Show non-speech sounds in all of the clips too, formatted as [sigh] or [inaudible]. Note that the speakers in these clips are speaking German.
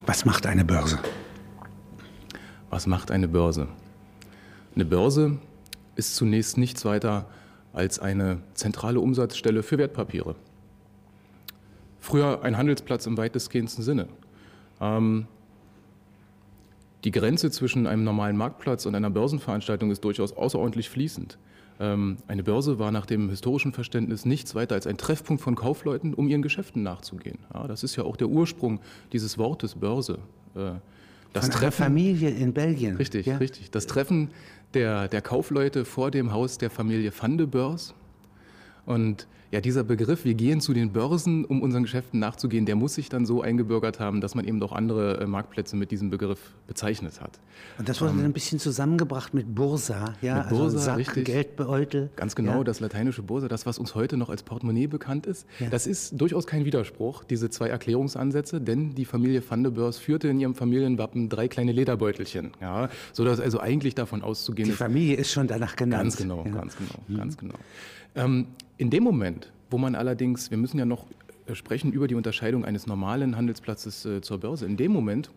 Was macht eine Börse? Was macht eine Börse? Eine Börse ist zunächst nichts weiter als eine zentrale Umsatzstelle für Wertpapiere. Früher ein Handelsplatz im weitestgehendsten Sinne. Ähm, die Grenze zwischen einem normalen Marktplatz und einer Börsenveranstaltung ist durchaus außerordentlich fließend. Ähm, eine Börse war nach dem historischen Verständnis nichts weiter als ein Treffpunkt von Kaufleuten, um ihren Geschäften nachzugehen. Ja, das ist ja auch der Ursprung dieses Wortes Börse. Äh, das von Treffen, Familie in Belgien. Richtig, ja? richtig. Das Treffen der, der Kaufleute vor dem Haus der Familie Van de Beurs. Und ja, dieser Begriff, wir gehen zu den Börsen, um unseren Geschäften nachzugehen, der muss sich dann so eingebürgert haben, dass man eben auch andere äh, Marktplätze mit diesem Begriff bezeichnet hat. Und das wurde ähm, dann ein bisschen zusammengebracht mit Bursa, ja, mit Bursa, also Sack, richtig. Geldbeutel. Ganz genau, ja. das lateinische Bursa, das, was uns heute noch als Portemonnaie bekannt ist. Ja. Das ist durchaus kein Widerspruch, diese zwei Erklärungsansätze, denn die Familie Van de Beurs führte in ihrem Familienwappen drei kleine Lederbeutelchen, ja, sodass also eigentlich davon auszugehen die ist. Die Familie ist schon danach genannt. Ganz genau, ja. ganz genau, mhm. ganz genau. Ähm, in dem Moment, wo man allerdings, wir müssen ja noch äh, sprechen über die Unterscheidung eines normalen Handelsplatzes äh, zur Börse, in dem Moment,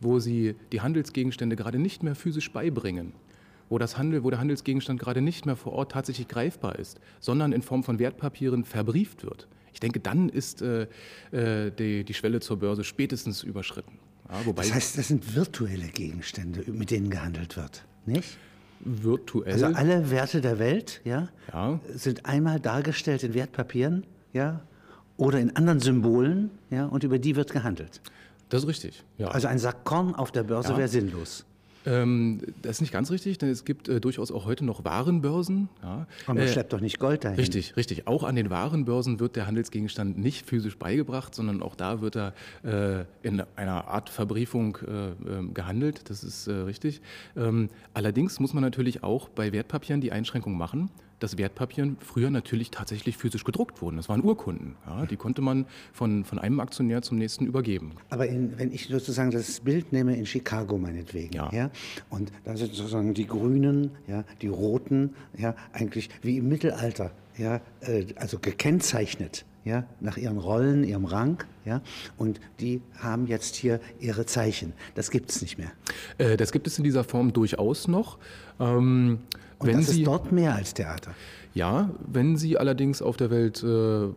wo Sie die Handelsgegenstände gerade nicht mehr physisch beibringen, wo, das Handel, wo der Handelsgegenstand gerade nicht mehr vor Ort tatsächlich greifbar ist, sondern in Form von Wertpapieren verbrieft wird. Ich denke, dann ist äh, äh die, die Schwelle zur Börse spätestens überschritten. Ja, das heißt, das sind virtuelle Gegenstände, mit denen gehandelt wird, nicht? Virtuell. Also alle Werte der Welt ja, ja. sind einmal dargestellt in Wertpapieren ja, oder in anderen Symbolen ja, und über die wird gehandelt. Das ist richtig. Ja. Also ein Sack Korn auf der Börse ja. wäre sinnlos. Ähm, das ist nicht ganz richtig, denn es gibt äh, durchaus auch heute noch Warenbörsen. Ja. Aber man äh, schleppt doch nicht Gold dahin. Richtig, richtig. Auch an den Warenbörsen wird der Handelsgegenstand nicht physisch beigebracht, sondern auch da wird er äh, in einer Art Verbriefung äh, ähm, gehandelt. Das ist äh, richtig. Ähm, allerdings muss man natürlich auch bei Wertpapieren die Einschränkung machen, dass Wertpapieren früher natürlich tatsächlich physisch gedruckt wurden. Das waren Urkunden. Ja, die konnte man von, von einem Aktionär zum nächsten übergeben. Aber in, wenn ich sozusagen das Bild nehme in Chicago meinetwegen, ja. ja und da sind sozusagen die Grünen, ja, die Roten, ja, eigentlich wie im Mittelalter, ja, äh, also gekennzeichnet ja, nach ihren Rollen, ihrem Rang, ja, und die haben jetzt hier ihre Zeichen. Das gibt es nicht mehr. Äh, das gibt es in dieser Form durchaus noch. Ähm, und wenn das Sie, ist dort mehr als Theater. Ja, wenn Sie allerdings auf der Welt äh,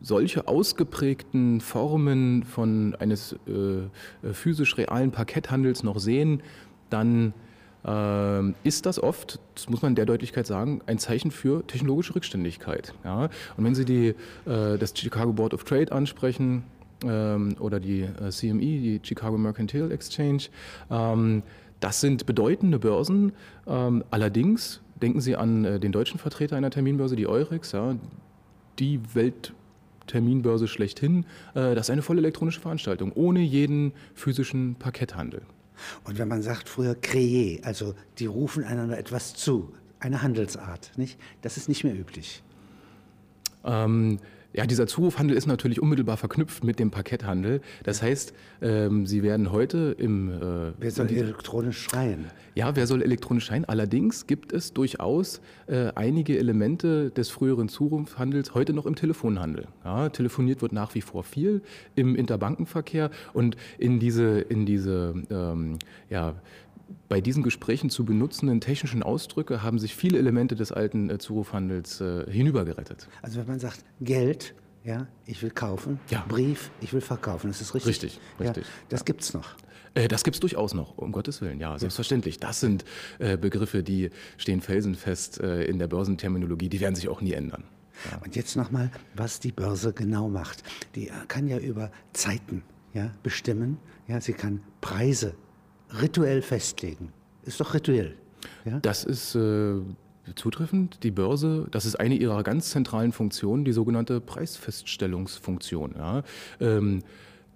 solche ausgeprägten Formen von eines äh, äh physisch realen Parketthandels noch sehen, dann äh, ist das oft, das muss man in der Deutlichkeit sagen, ein Zeichen für technologische Rückständigkeit. Ja? Und wenn Sie die, äh, das Chicago Board of Trade ansprechen ähm, oder die äh, CME, die Chicago Mercantile Exchange, ähm, das sind bedeutende Börsen. Ähm, allerdings denken Sie an äh, den deutschen Vertreter einer Terminbörse, die Eurex, ja, die Weltterminbörse schlechthin. Äh, das ist eine voll elektronische Veranstaltung, ohne jeden physischen Parketthandel. Und wenn man sagt früher créer, also die rufen einander etwas zu, eine Handelsart, nicht? Das ist nicht mehr üblich. Ähm, ja, dieser Zurufhandel ist natürlich unmittelbar verknüpft mit dem Parketthandel. Das heißt, ähm, Sie werden heute im... Äh, wer soll elektronisch schreien? Ja, wer soll elektronisch schreien? Allerdings gibt es durchaus äh, einige Elemente des früheren Zurufhandels heute noch im Telefonhandel. Ja, telefoniert wird nach wie vor viel im Interbankenverkehr und in diese, in diese ähm, ja, bei diesen Gesprächen zu benutzenden technischen Ausdrücke haben sich viele Elemente des alten äh, Zurufhandels äh, hinübergerettet. Also wenn man sagt Geld, ja, ich will kaufen, ja. Brief, ich will verkaufen, das ist richtig. Richtig, richtig. Ja, das ja. gibt's noch. Äh, das gibt's durchaus noch, um Gottes Willen, ja, selbstverständlich. Das sind äh, Begriffe, die stehen felsenfest äh, in der Börsenterminologie, die werden sich auch nie ändern. Und jetzt nochmal, was die Börse genau macht. Die kann ja über Zeiten ja, bestimmen, ja, sie kann Preise rituell festlegen. Ist doch rituell. Ja? Das ist äh, zutreffend. Die Börse, das ist eine ihrer ganz zentralen Funktionen, die sogenannte Preisfeststellungsfunktion. Ja? Ähm,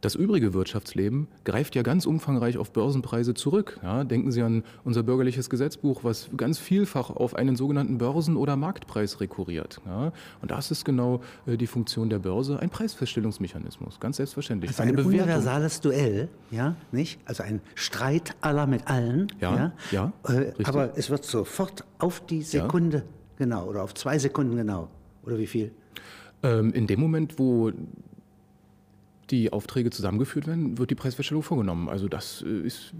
das übrige Wirtschaftsleben greift ja ganz umfangreich auf Börsenpreise zurück. Ja, denken Sie an unser bürgerliches Gesetzbuch, was ganz vielfach auf einen sogenannten Börsen- oder Marktpreis rekurriert. Ja, und das ist genau äh, die Funktion der Börse, ein Preisfeststellungsmechanismus, ganz selbstverständlich. Also ein universales Duell, ja, nicht? Also ein Streit aller mit allen. Ja, ja. ja äh, aber es wird sofort auf die Sekunde genau oder auf zwei Sekunden genau. Oder wie viel? Ähm, in dem Moment, wo die Aufträge zusammengeführt werden, wird die Preisfeststellung vorgenommen. Also das äh, ist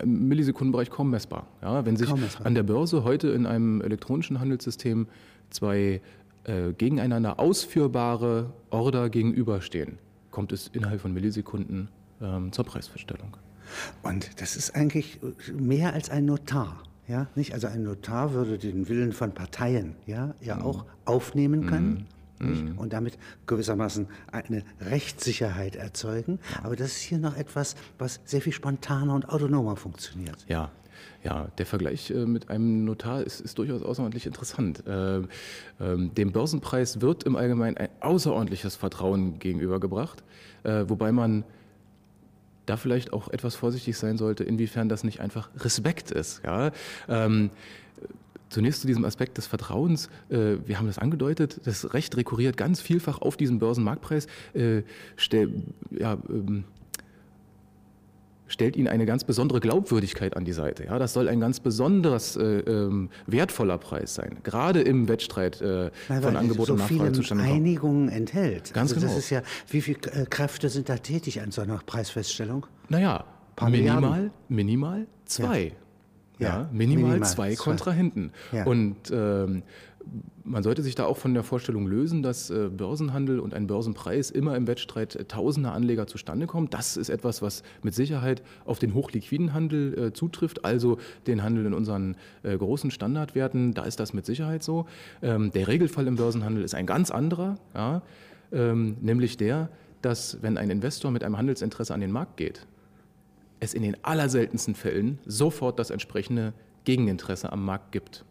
im Millisekundenbereich kaum messbar. Ja, wenn sich messbar. an der Börse heute in einem elektronischen Handelssystem zwei äh, gegeneinander ausführbare Order gegenüberstehen, kommt es innerhalb von Millisekunden ähm, zur Preisfeststellung. Und das ist eigentlich mehr als ein Notar. Ja, nicht? Also ein Notar würde den Willen von Parteien ja, ja mhm. auch aufnehmen können. Mhm Mhm. und damit gewissermaßen eine Rechtssicherheit erzeugen. Aber das ist hier noch etwas, was sehr viel spontaner und autonomer funktioniert. Ja, ja, der Vergleich äh, mit einem Notar ist, ist durchaus außerordentlich interessant. Äh, äh, dem Börsenpreis wird im Allgemeinen ein außerordentliches Vertrauen gegenübergebracht, äh, wobei man da vielleicht auch etwas vorsichtig sein sollte, inwiefern das nicht einfach Respekt ist. Ja? Ähm, Zunächst zu diesem Aspekt des Vertrauens. Äh, wir haben das angedeutet. Das Recht rekurriert ganz vielfach auf diesen Börsenmarktpreis, äh, ähm, stellt ihnen eine ganz besondere Glaubwürdigkeit an die Seite. Ja, das soll ein ganz besonders äh, ähm, wertvoller Preis sein, gerade im Wettstreit von Angebot so und Nachfrage zustande kommt. Einigungen enthält. Ganz also genau. Das ist ja, wie viele Kräfte sind da tätig an so einer Preisfeststellung? Naja, minimal, minimal zwei. Ja. Ja, minimal, minimal zwei Kontrahenten. Ja. Und ähm, man sollte sich da auch von der Vorstellung lösen, dass äh, Börsenhandel und ein Börsenpreis immer im Wettstreit äh, tausender Anleger zustande kommt. Das ist etwas, was mit Sicherheit auf den hochliquiden Handel äh, zutrifft, also den Handel in unseren äh, großen Standardwerten. Da ist das mit Sicherheit so. Ähm, der Regelfall im Börsenhandel ist ein ganz anderer, ja, ähm, nämlich der, dass wenn ein Investor mit einem Handelsinteresse an den Markt geht, es in den allerseltensten Fällen sofort das entsprechende Gegeninteresse am Markt gibt.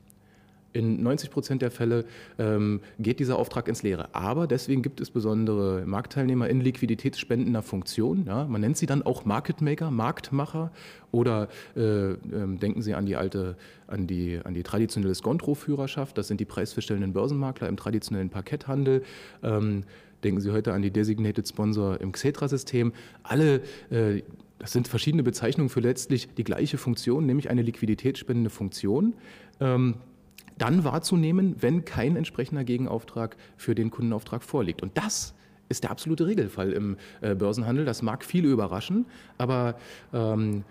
In 90 Prozent der Fälle ähm, geht dieser Auftrag ins Leere. Aber deswegen gibt es besondere Marktteilnehmer in liquiditätsspendender Funktion. Ja? Man nennt sie dann auch Market Maker, Marktmacher. Oder äh, äh, denken Sie an die alte, an die, an die traditionelle Skontro-Führerschaft. Das sind die preisverstellenden Börsenmakler im traditionellen Parketthandel. Ähm, denken Sie heute an die Designated Sponsor im Xetra-System. Alle äh, das sind verschiedene Bezeichnungen für letztlich die gleiche Funktion, nämlich eine liquiditätsspendende Funktion. Ähm, dann wahrzunehmen, wenn kein entsprechender Gegenauftrag für den Kundenauftrag vorliegt. Und das ist der absolute Regelfall im äh, Börsenhandel. Das mag viele überraschen, aber ähm,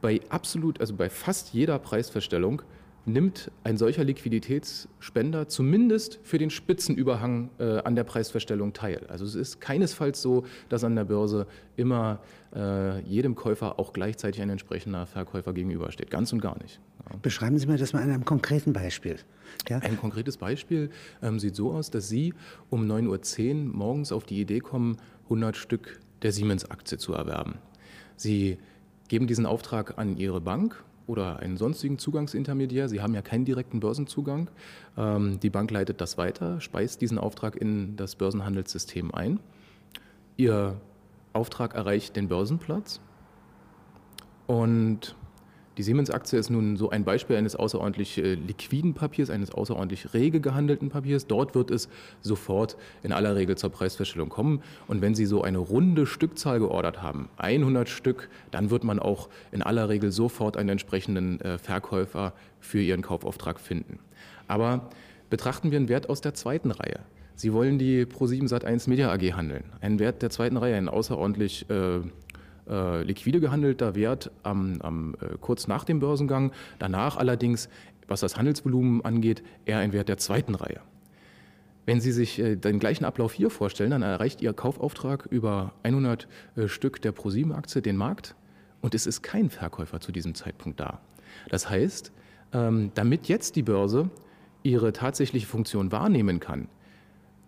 bei absolut, also bei fast jeder Preisverstellung nimmt ein solcher Liquiditätsspender zumindest für den Spitzenüberhang äh, an der Preisverstellung teil. Also es ist keinesfalls so, dass an der Börse immer äh, jedem Käufer auch gleichzeitig ein entsprechender Verkäufer gegenübersteht. Ganz und gar nicht. Ja. Beschreiben Sie mir das mal an einem konkreten Beispiel. Ja? Ein konkretes Beispiel ähm, sieht so aus, dass Sie um 9.10 Uhr morgens auf die Idee kommen, 100 Stück der Siemens-Aktie zu erwerben. Sie geben diesen Auftrag an Ihre Bank oder einen sonstigen Zugangsintermediär. Sie haben ja keinen direkten Börsenzugang. Ähm, die Bank leitet das weiter, speist diesen Auftrag in das Börsenhandelssystem ein. Ihr Auftrag erreicht den Börsenplatz und die Siemens-Aktie ist nun so ein Beispiel eines außerordentlich äh, liquiden Papiers, eines außerordentlich rege gehandelten Papiers. Dort wird es sofort in aller Regel zur Preisfeststellung kommen. Und wenn Sie so eine runde Stückzahl geordert haben, 100 Stück, dann wird man auch in aller Regel sofort einen entsprechenden äh, Verkäufer für Ihren Kaufauftrag finden. Aber betrachten wir einen Wert aus der zweiten Reihe. Sie wollen die Pro7 Sat1 Media AG handeln. Ein Wert der zweiten Reihe, ein außerordentlich äh, äh, liquide gehandelter Wert am, am, äh, kurz nach dem Börsengang. Danach allerdings, was das Handelsvolumen angeht, eher ein Wert der zweiten Reihe. Wenn Sie sich äh, den gleichen Ablauf hier vorstellen, dann erreicht Ihr Kaufauftrag über 100 äh, Stück der ProSieben-Aktie den Markt und es ist kein Verkäufer zu diesem Zeitpunkt da. Das heißt, ähm, damit jetzt die Börse ihre tatsächliche Funktion wahrnehmen kann,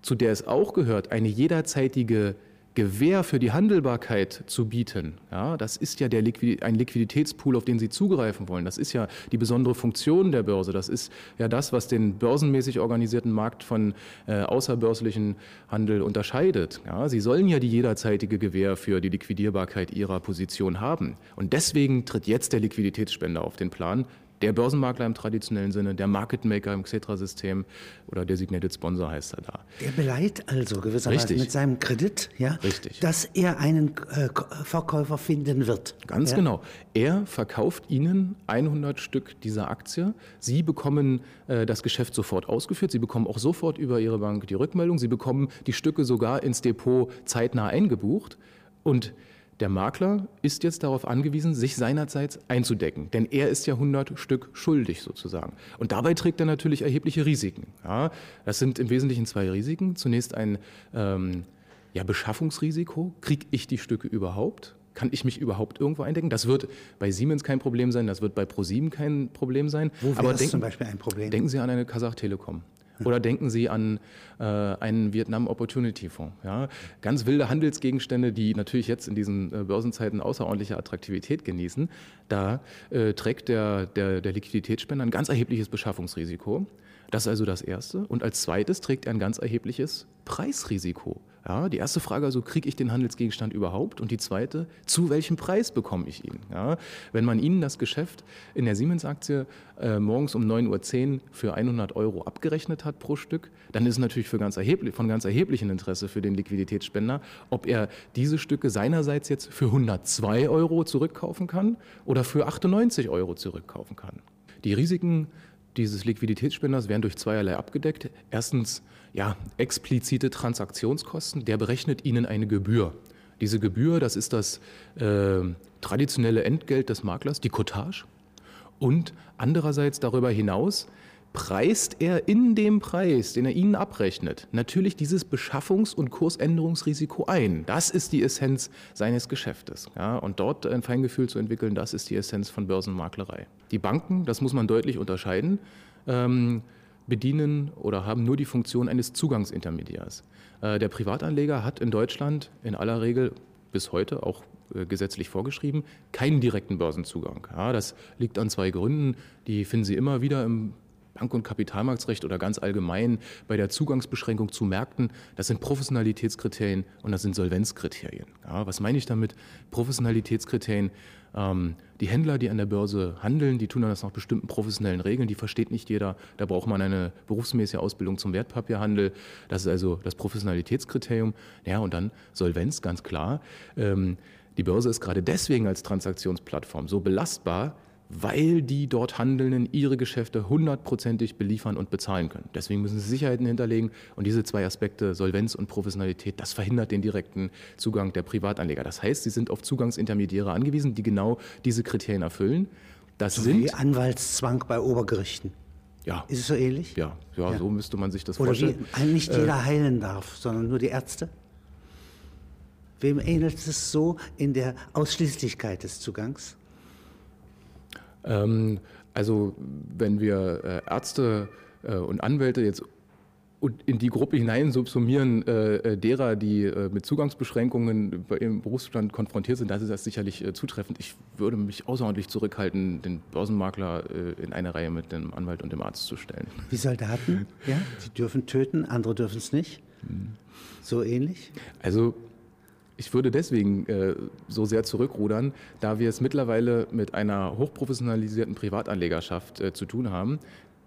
zu der es auch gehört, eine jederzeitige Gewähr für die Handelbarkeit zu bieten, ja, das ist ja der Liquid ein Liquiditätspool, auf den Sie zugreifen wollen. Das ist ja die besondere Funktion der Börse. Das ist ja das, was den börsenmäßig organisierten Markt von äh, außerbörslichen Handel unterscheidet. Ja, Sie sollen ja die jederzeitige Gewähr für die Liquidierbarkeit Ihrer Position haben. Und deswegen tritt jetzt der Liquiditätsspender auf den Plan, der Börsenmakler im traditionellen Sinne, der Market Maker im Xetra-System oder Designated Sponsor heißt er da. Er beleiht also gewissermaßen Richtig. mit seinem Kredit, ja, Richtig. dass er einen äh, Verkäufer finden wird. Ganz ja? genau. Er verkauft Ihnen 100 Stück dieser Aktie. Sie bekommen äh, das Geschäft sofort ausgeführt. Sie bekommen auch sofort über Ihre Bank die Rückmeldung. Sie bekommen die Stücke sogar ins Depot zeitnah eingebucht. Und der Makler ist jetzt darauf angewiesen, sich seinerseits einzudecken, denn er ist ja 100 Stück schuldig sozusagen. Und dabei trägt er natürlich erhebliche Risiken. Ja, das sind im Wesentlichen zwei Risiken. Zunächst ein ähm, ja, Beschaffungsrisiko. Kriege ich die Stücke überhaupt? Kann ich mich überhaupt irgendwo eindecken? Das wird bei Siemens kein Problem sein, das wird bei ProSieben kein Problem sein. Wo wäre das zum Beispiel ein Problem? Denken Sie an eine Kasach Telekom. [laughs] Oder denken Sie an äh, einen Vietnam Opportunity Fonds. Ja? Ganz wilde Handelsgegenstände, die natürlich jetzt in diesen äh, Börsenzeiten außerordentliche Attraktivität genießen. Da äh, trägt der, der, der Liquiditätsspender ein ganz erhebliches Beschaffungsrisiko. Das ist also das Erste. Und als zweites trägt er ein ganz erhebliches Preisrisiko. Ja, die erste Frage also, kriege ich den Handelsgegenstand überhaupt? Und die zweite, zu welchem Preis bekomme ich ihn? Ja, wenn man Ihnen das Geschäft in der Siemens-Aktie äh, morgens um 9.10 Uhr für 100 Euro abgerechnet hat pro Stück, dann ist es natürlich für ganz von ganz erheblichem Interesse für den Liquiditätsspender, ob er diese Stücke seinerseits jetzt für 102 Euro zurückkaufen kann oder für 98 Euro zurückkaufen kann. Die Risiken dieses Liquiditätsspenders werden durch zweierlei abgedeckt. Erstens ja, explizite Transaktionskosten, der berechnet Ihnen eine Gebühr. Diese Gebühr, das ist das äh, traditionelle Entgelt des Maklers, die Cottage. Und andererseits darüber hinaus preist er in dem Preis, den er Ihnen abrechnet, natürlich dieses Beschaffungs- und Kursänderungsrisiko ein. Das ist die Essenz seines Geschäftes. Ja, und dort ein Feingefühl zu entwickeln, das ist die Essenz von Börsenmaklerei. Die Banken, das muss man deutlich unterscheiden, ähm, bedienen oder haben nur die Funktion eines Zugangsintermediärs. Äh, der Privatanleger hat in Deutschland in aller Regel bis heute auch äh, gesetzlich vorgeschrieben, keinen direkten Börsenzugang. Ja, das liegt an zwei Gründen. Die finden Sie immer wieder im Bank- und Kapitalmarktrecht oder ganz allgemein bei der Zugangsbeschränkung zu Märkten, das sind Professionalitätskriterien und das sind Solvenzkriterien. Ja, was meine ich damit? Professionalitätskriterien. Ähm, die Händler, die an der Börse handeln, die tun das nach bestimmten professionellen Regeln, die versteht nicht jeder. Da braucht man eine berufsmäßige Ausbildung zum Wertpapierhandel. Das ist also das Professionalitätskriterium. Ja, und dann Solvenz, ganz klar. Ähm, die Börse ist gerade deswegen als Transaktionsplattform so belastbar, weil die dort Handelnden ihre Geschäfte hundertprozentig beliefern und bezahlen können. Deswegen müssen sie Sicherheiten hinterlegen und diese zwei Aspekte, Solvenz und Professionalität, das verhindert den direkten Zugang der Privatanleger. Das heißt, sie sind auf Zugangsintermediäre angewiesen, die genau diese Kriterien erfüllen. Das so sind wie Anwaltszwang bei Obergerichten. Ja. Ist es so ähnlich? Ja, ja, ja. so müsste man sich das Oder vorstellen. Oder nicht jeder äh, heilen darf, sondern nur die Ärzte? Wem ähnelt es so in der Ausschließlichkeit des Zugangs? Ähm, also wenn wir äh, Ärzte äh, und Anwälte jetzt in die Gruppe hinein subsumieren äh, derer, die mit Zugangsbeschränkungen im Berufsstand konfrontiert sind, das ist das sicherlich zutreffend. Ich würde mich außerordentlich zurückhalten, den Börsenmakler in eine Reihe mit dem Anwalt und dem Arzt zu stellen. Wie Soldaten, ja, die dürfen töten, andere dürfen es nicht. Hm. So ähnlich? Also ich würde deswegen äh, so sehr zurückrudern, da wir es mittlerweile mit einer hochprofessionalisierten Privatanlegerschaft äh, zu tun haben,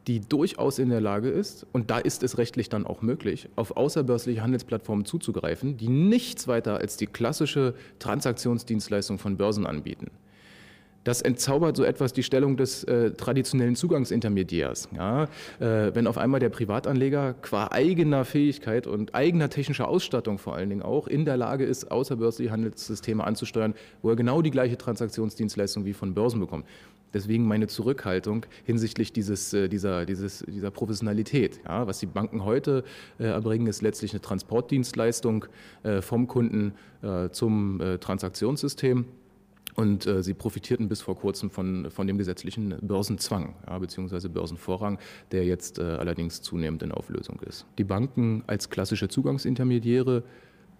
die durchaus in der Lage ist, und da ist es rechtlich dann auch möglich, auf außerbörsliche Handelsplattformen zuzugreifen, die nichts weiter als die klassische Transaktionsdienstleistung von Börsen anbieten. Das entzaubert so etwas die Stellung des äh, traditionellen Zugangsintermediärs. Ja? Äh, wenn auf einmal der Privatanleger qua eigener Fähigkeit und eigener technischer Ausstattung vor allen Dingen auch in der Lage ist, außerbörsliche Handelssysteme anzusteuern, wo er genau die gleiche Transaktionsdienstleistung wie von Börsen bekommt. Deswegen meine Zurückhaltung hinsichtlich dieses, äh, dieser, dieses, dieser Professionalität. Ja, was die Banken heute äh, erbringen, ist letztlich eine Transportdienstleistung äh, vom Kunden zum Transaktionssystem. Und äh, sie profitierten bis vor kurzem von, von dem gesetzlichen Börsenzwang, ja, beziehungsweise Börsenvorrang, der jetzt äh, allerdings zunehmend in Auflösung ist. Die Banken als klassische Zugangsintermediäre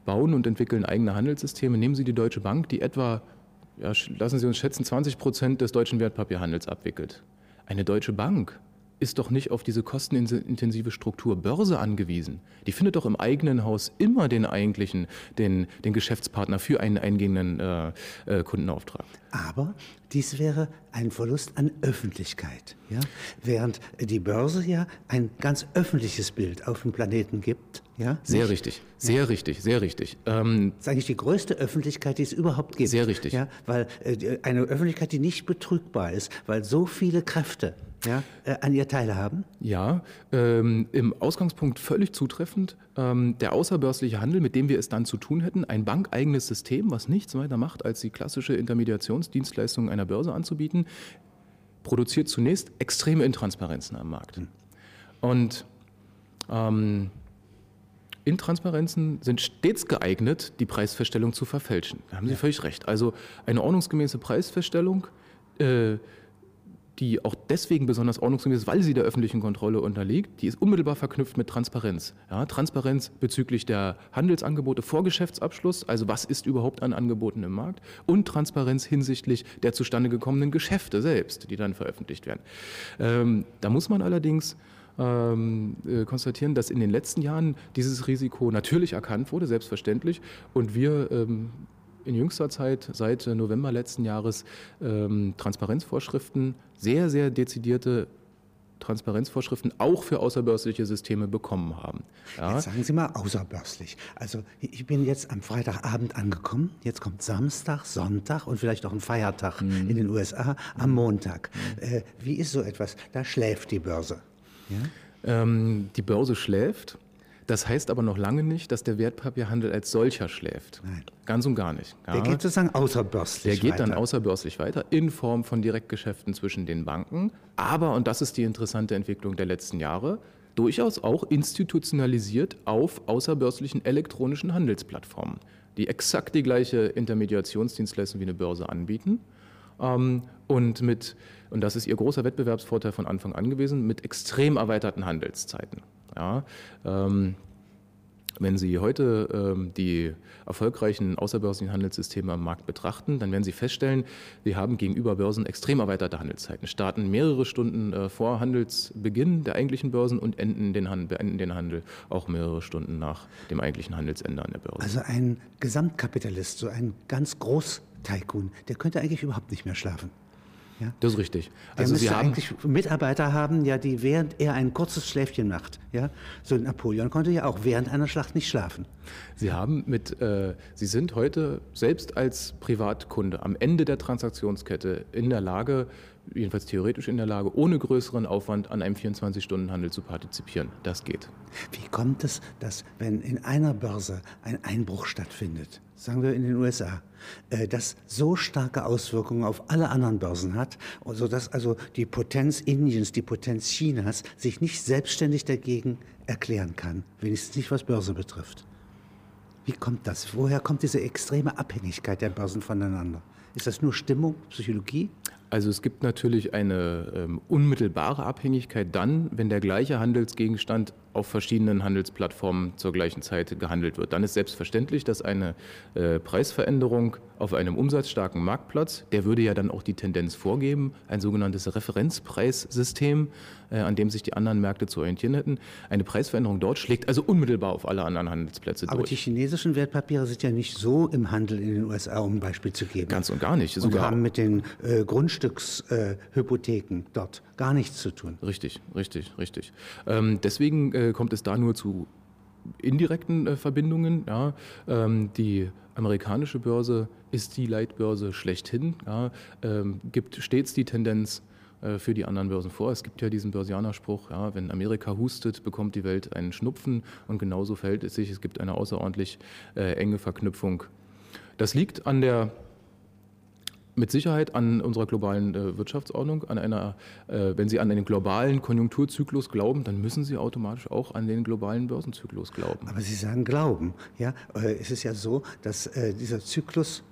bauen und entwickeln eigene Handelssysteme. Nehmen Sie die Deutsche Bank, die etwa, ja, lassen Sie uns schätzen, 20 Prozent des deutschen Wertpapierhandels abwickelt. Eine Deutsche Bank ist doch nicht auf diese kostenintensive Struktur Börse angewiesen. Die findet doch im eigenen Haus immer den eigentlichen, den, den Geschäftspartner für einen eingehenden äh, äh, Kundenauftrag. Aber dies wäre ein Verlust an Öffentlichkeit. Ja? Während die Börse ja ein ganz öffentliches Bild auf dem Planeten gibt. Ja? Sehr richtig, sehr ja. richtig, sehr richtig. Ähm, das ist eigentlich die größte Öffentlichkeit, die es überhaupt gibt. Sehr richtig. Ja? Weil äh, eine Öffentlichkeit, die nicht betrügbar ist, weil so viele Kräfte ja, äh, an ihr teilhaben? Ja, ähm, im Ausgangspunkt völlig zutreffend. Ähm, der außerbörsliche Handel, mit dem wir es dann zu tun hätten, ein bankeigenes System, was nichts weiter macht, als die klassische Intermediationsdienstleistung einer Börse anzubieten, produziert zunächst extreme Intransparenzen am Markt. Hm. Und ähm, Intransparenzen sind stets geeignet, die Preisfeststellung zu verfälschen. Da haben Sie ja. völlig recht. Also eine ordnungsgemäße Preisfeststellung, äh, die auch deswegen besonders ordnungsgemäß ist, weil sie der öffentlichen Kontrolle unterliegt, die ist unmittelbar verknüpft mit Transparenz. Ja, Transparenz bezüglich der Handelsangebote vor Geschäftsabschluss, also was ist überhaupt an Angeboten im Markt, und Transparenz hinsichtlich der zustande gekommenen Geschäfte selbst, die dann veröffentlicht werden. Ähm, da muss man allerdings ähm, äh, konstatieren, dass in den letzten Jahren dieses Risiko natürlich erkannt wurde, selbstverständlich, und wir ähm, in jüngster Zeit, seit November letzten Jahres, ähm, Transparenzvorschriften, sehr, sehr dezidierte Transparenzvorschriften auch für außerbörsliche Systeme bekommen haben. Ja. Jetzt sagen Sie mal außerbörslich. Also ich bin jetzt am Freitagabend angekommen, jetzt kommt Samstag, Sonntag und vielleicht auch ein Feiertag mhm. in den USA am Montag. Mhm. Äh, wie ist so etwas? Da schläft die Börse. Ja? Ähm, die Börse schläft. Das heißt aber noch lange nicht, dass der Wertpapierhandel als solcher schläft. Nein. Ganz und gar nicht. Ja. Der geht sozusagen außerbörslich weiter. Der geht dann außerbörslich weiter in Form von Direktgeschäften zwischen den Banken. Aber, und das ist die interessante Entwicklung der letzten Jahre, durchaus auch institutionalisiert auf außerbörslichen elektronischen Handelsplattformen, die exakt die gleiche Intermediationsdienstleistung wie eine Börse anbieten ähm, und mit, und das ist ihr großer Wettbewerbsvorteil von Anfang an gewesen, mit extrem erweiterten Handelszeiten. Ja, ähm, wenn Sie heute ähm, die erfolgreichen außerbörslichen Handelssysteme am Markt betrachten, dann werden Sie feststellen, wir haben gegenüber Börsen extrem erweiterte Handelszeiten. Starten mehrere Stunden äh, vor Handelsbeginn der eigentlichen Börsen und enden den, Handel, beenden den Handel auch mehrere Stunden nach dem eigentlichen Handelsende an der Börse. Also ein Gesamtkapitalist, so ein ganz groß Tycoon, der könnte eigentlich überhaupt nicht mehr schlafen. Ja? Das ist richtig. Der also Sie haben eigentlich Mitarbeiter haben, ja, die während er ein kurzes Schläfchen macht, ja, so Napoleon konnte ja auch während einer Schlacht nicht schlafen. Sie haben mit, äh, Sie sind heute selbst als Privatkunde am Ende der Transaktionskette in der Lage, jedenfalls theoretisch in der Lage, ohne größeren Aufwand an einem 24-Stunden-Handel zu partizipieren. Das geht. Wie kommt es, dass wenn in einer Börse ein Einbruch stattfindet, sagen wir in den USA, das so starke Auswirkungen auf alle anderen Börsen hat, sodass also die Potenz Indiens, die Potenz Chinas sich nicht selbstständig dagegen erklären kann, wenigstens nicht was Börse betrifft. Wie kommt das? Woher kommt diese extreme Abhängigkeit der Börsen voneinander? Ist das nur Stimmung, Psychologie? Also es gibt natürlich eine ähm, unmittelbare Abhängigkeit dann, wenn der gleiche Handelsgegenstand auf verschiedenen Handelsplattformen zur gleichen Zeit gehandelt wird. Dann ist selbstverständlich, dass eine äh, Preisveränderung auf einem umsatzstarken Marktplatz, der würde ja dann auch die Tendenz vorgeben, ein sogenanntes Referenzpreissystem, äh, an dem sich die anderen Märkte zu orientieren hätten. Eine Preisveränderung dort schlägt also unmittelbar auf alle anderen Handelsplätze Aber durch. Aber die chinesischen Wertpapiere sind ja nicht so im Handel in den USA, um ein Beispiel zu geben. Ganz und gar nicht. Und sogar haben mit den äh, Grundstückshypotheken äh, dort gar nichts zu tun. Richtig, richtig, richtig. Ähm, deswegen äh, kommt es da nur zu indirekten äh, Verbindungen. Ja. Ähm, die amerikanische Börse ist die Leitbörse schlechthin, ja, ähm, gibt stets die Tendenz äh, für die anderen Börsen vor. Es gibt ja diesen Börsianerspruch, ja, wenn Amerika hustet, bekommt die Welt einen Schnupfen und genauso verhält es sich. Es gibt eine außerordentlich äh, enge Verknüpfung. Das liegt an der mit Sicherheit an unserer globalen äh, Wirtschaftsordnung, an einer, äh, wenn Sie an einen globalen Konjunkturzyklus glauben, dann müssen Sie automatisch auch an den globalen Börsenzyklus glauben. Aber Sie sagen Glauben, ja? Äh, es ist ja so, dass äh, dieser Zyklus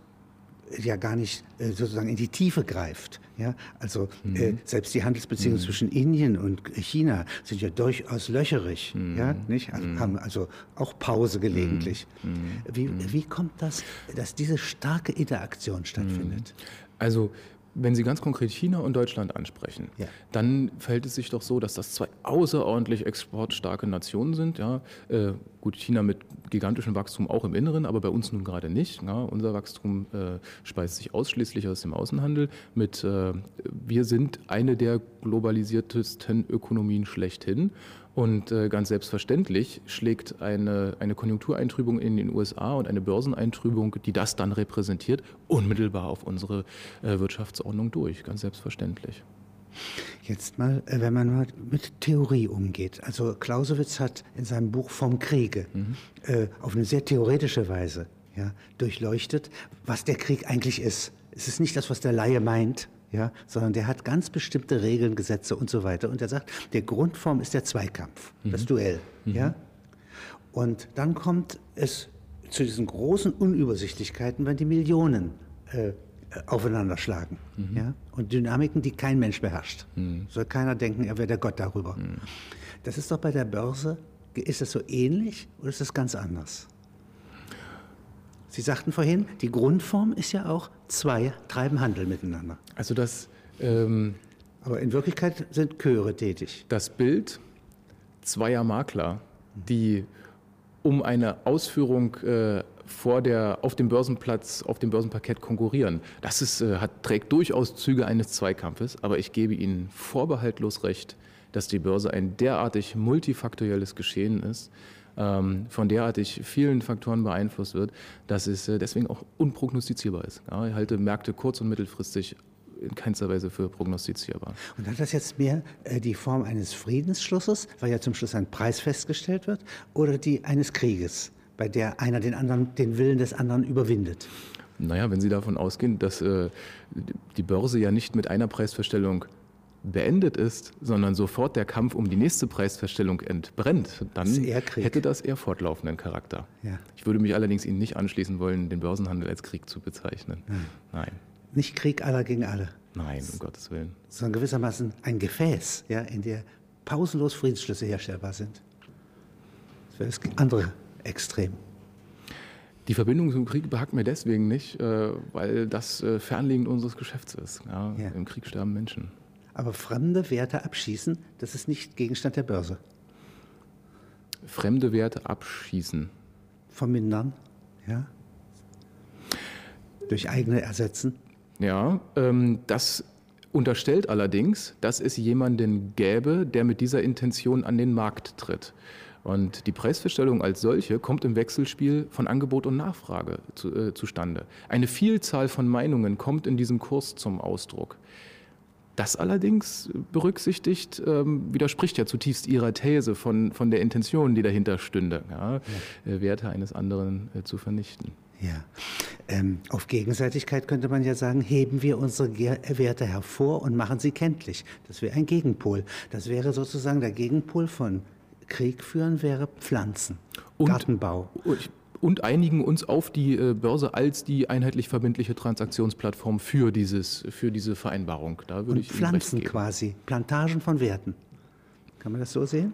ja gar nicht äh, sozusagen in die Tiefe greift. Ja? Also mhm. äh, selbst die Handelsbeziehungen mhm. zwischen Indien und China sind ja durchaus löcherig. Mhm. Ja? Nicht? Also, haben also auch Pause gelegentlich. Mhm. Mhm. Wie, mhm. wie kommt das, dass diese starke Interaktion stattfindet? Also wenn Sie ganz konkret China und Deutschland ansprechen, ja. dann verhält es sich doch so, dass das zwei außerordentlich exportstarke Nationen sind. Ja. Äh, gut, China mit gigantischem Wachstum auch im Inneren, aber bei uns nun gerade nicht. Ja. Unser Wachstum äh, speist sich ausschließlich aus dem Außenhandel. Mit, äh, wir sind eine der globalisiertesten Ökonomien schlechthin. Und äh, ganz selbstverständlich schlägt eine, eine Konjunktureintrübung in den USA und eine Börseneintrübung, die das dann repräsentiert, unmittelbar auf unsere äh, Wirtschaftsordnung durch. Ganz selbstverständlich. Jetzt mal, äh, wenn man mal mit Theorie umgeht. Also Clausewitz hat in seinem Buch Vom Kriege mhm. äh, auf eine sehr theoretische Weise ja, durchleuchtet, was der Krieg eigentlich ist. Es ist nicht das, was der Laie meint, ja, sondern der hat ganz bestimmte Regeln, Gesetze und so weiter. Und er sagt, der Grundform ist der Zweikampf, mhm. das Duell. Mhm. Ja? Und dann kommt es zu diesen großen Unübersichtlichkeiten, wenn die Millionen äh, aufeinander schlagen. Mhm. Ja? Und Dynamiken, die kein Mensch beherrscht. Mhm. Soll keiner denken, er wäre der Gott darüber. Mhm. Das ist doch bei der Börse, ist das so ähnlich oder ist das ganz anders? Sie sagten vorhin, die Grundform ist ja auch, zwei treiben Handel miteinander. Also das... Ähm, Aber in Wirklichkeit sind Chöre tätig. Das Bild zweier Makler, die um eine Ausführung äh, vor der, auf dem Börsenplatz, auf dem Börsenparkett konkurrieren. Das ist, äh, hat, trägt durchaus Züge eines Zweikampfes, aber ich gebe Ihnen vorbehaltlos recht, dass die Börse ein derartig multifaktorielles Geschehen ist, von derartig vielen Faktoren beeinflusst wird, dass es äh, deswegen auch unprognostizierbar ist. Ja, ich halte Märkte kurz- und mittelfristig in keinster Weise für prognostizierbar. Und hat das jetzt mehr äh, die Form eines Friedensschlusses, weil ja zum Schluss ein Preis festgestellt wird, oder die eines Krieges, bei der einer den anderen, den Willen des anderen überwindet? Naja, wenn Sie davon ausgehen, dass äh, die Börse ja nicht mit einer Preisverstellung beendet ist, sondern sofort der Kampf um die nächste Preisfeststellung entbrennt, dann das hätte das eher fortlaufenden Charakter. Ja. Ich würde mich allerdings Ihnen nicht anschließen wollen, den Börsenhandel als Krieg zu bezeichnen. Hm. Nein. Nicht Krieg aller gegen alle. Nein, um Gottes Willen. Sondern gewissermaßen ein Gefäß, ja, in der pausenlos Friedensschlüsse herstellbar sind. Das wäre das andere Extrem. Die Verbindung zum Krieg behagt mir deswegen nicht, äh, weil das äh, fernliegend unseres Geschäfts ist. Ja, ja. Im Krieg sterben Menschen. Aber fremde Werte abschießen, das ist nicht Gegenstand der Börse. Fremde Werte abschießen. Vermindern, ja. Durch eigene ersetzen. Ja, ähm, das unterstellt allerdings, dass es jemanden gäbe, der mit dieser Intention an den Markt tritt. Und die Preisverstellung als solche kommt im Wechselspiel von Angebot und Nachfrage zu, äh, zustande. Eine Vielzahl von Meinungen kommt in diesem Kurs zum Ausdruck. Das allerdings berücksichtigt, ähm, widerspricht ja zutiefst Ihrer These von, von der Intention, die dahinter stünde, ja, ja. Äh, Werte eines anderen äh, zu vernichten. Ja. Ähm, auf Gegenseitigkeit könnte man ja sagen, heben wir unsere Werte hervor und machen sie kenntlich. Das wäre ein Gegenpol. Das wäre sozusagen der Gegenpol von Krieg führen, wäre Pflanzen, und, Gartenbau. Und einigen uns auf die äh, Börse als die einheitlich verbindliche Transaktionsplattform für, dieses, für diese Vereinbarung. Da würde und ich Pflanzen quasi, Plantagen von Werten. Kann man das so sehen?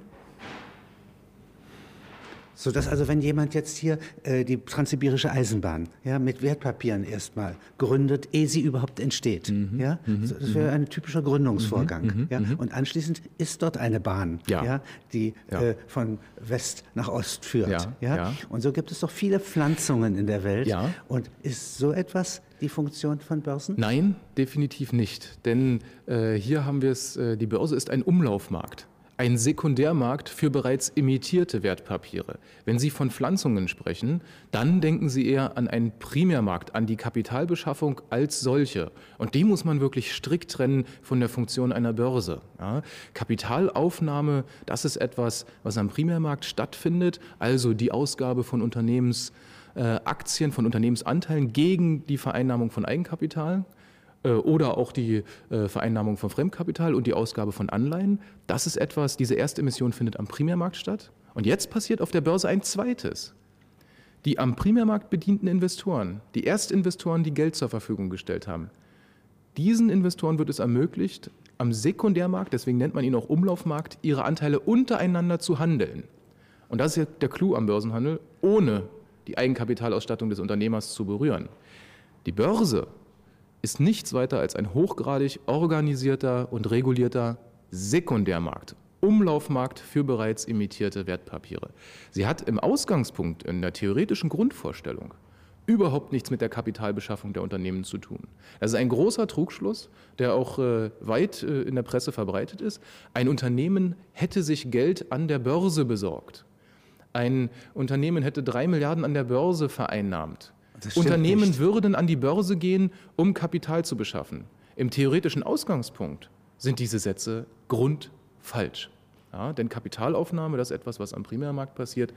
So dass also, wenn jemand jetzt hier äh, die transsibirische Eisenbahn ja, mit Wertpapieren erstmal gründet, ehe sie überhaupt entsteht, mhm. ja, mhm. so, das wäre mhm. ein typischer Gründungsvorgang. Mhm. mhm. Ja, mhm. und anschließend ist dort eine Bahn, ja. ja die ja. Äh, von West nach Ost führt. Ja. Ja? Und so gibt es doch viele Pflanzungen in der Welt. Ja. Und ist so etwas die Funktion von Börsen? Nein, definitiv nicht. Denn äh, hier haben wir es, äh, die Börse ist ein Umlaufmarkt ein Sekundärmarkt für bereits imitierte Wertpapiere. Wenn Sie von Pflanzungen sprechen, dann denken Sie eher an einen Primärmarkt, an die Kapitalbeschaffung als solche. Und die muss man wirklich strikt trennen von der Funktion einer Börse. Ja, Kapitalaufnahme, das ist etwas, was am Primärmarkt stattfindet, also die Ausgabe von Unternehmensaktien, von Unternehmensanteilen gegen die Vereinnahmung von Eigenkapital. Äh, oder auch die äh, Vereinnahmung von Fremdkapital und die Ausgabe von Anleihen. Das ist etwas, diese erste Emission findet am Primärmarkt statt. Und jetzt passiert auf der Börse ein zweites. Die am Primärmarkt bedienten Investoren, die Erstinvestoren, die Geld zur Verfügung gestellt haben, diesen Investoren wird es ermöglicht, am Sekundärmarkt, deswegen nennt man ihn auch Umlaufmarkt, ihre Anteile untereinander zu handeln. Und das ist ja der Clou am Börsenhandel, ohne die Eigenkapitalausstattung des Unternehmers zu berühren. Die Börse ist nichts weiter als ein hochgradig organisierter und regulierter Sekundärmarkt, Umlaufmarkt für bereits imitierte Wertpapiere. Sie hat im Ausgangspunkt, in der theoretischen Grundvorstellung, überhaupt nichts mit der Kapitalbeschaffung der Unternehmen zu tun. Das ist ein großer Trugschluss, der auch äh, weit äh, in der Presse verbreitet ist. Ein Unternehmen hätte sich Geld an der Börse besorgt. Ein Unternehmen hätte drei Milliarden an der Börse vereinnahmt. Unternehmen nicht. würden an die Börse gehen, um Kapital zu beschaffen. Im theoretischen Ausgangspunkt sind diese Sätze grundfalsch. Ja, denn Kapitalaufnahme, das ist etwas, was am Primärmarkt passiert.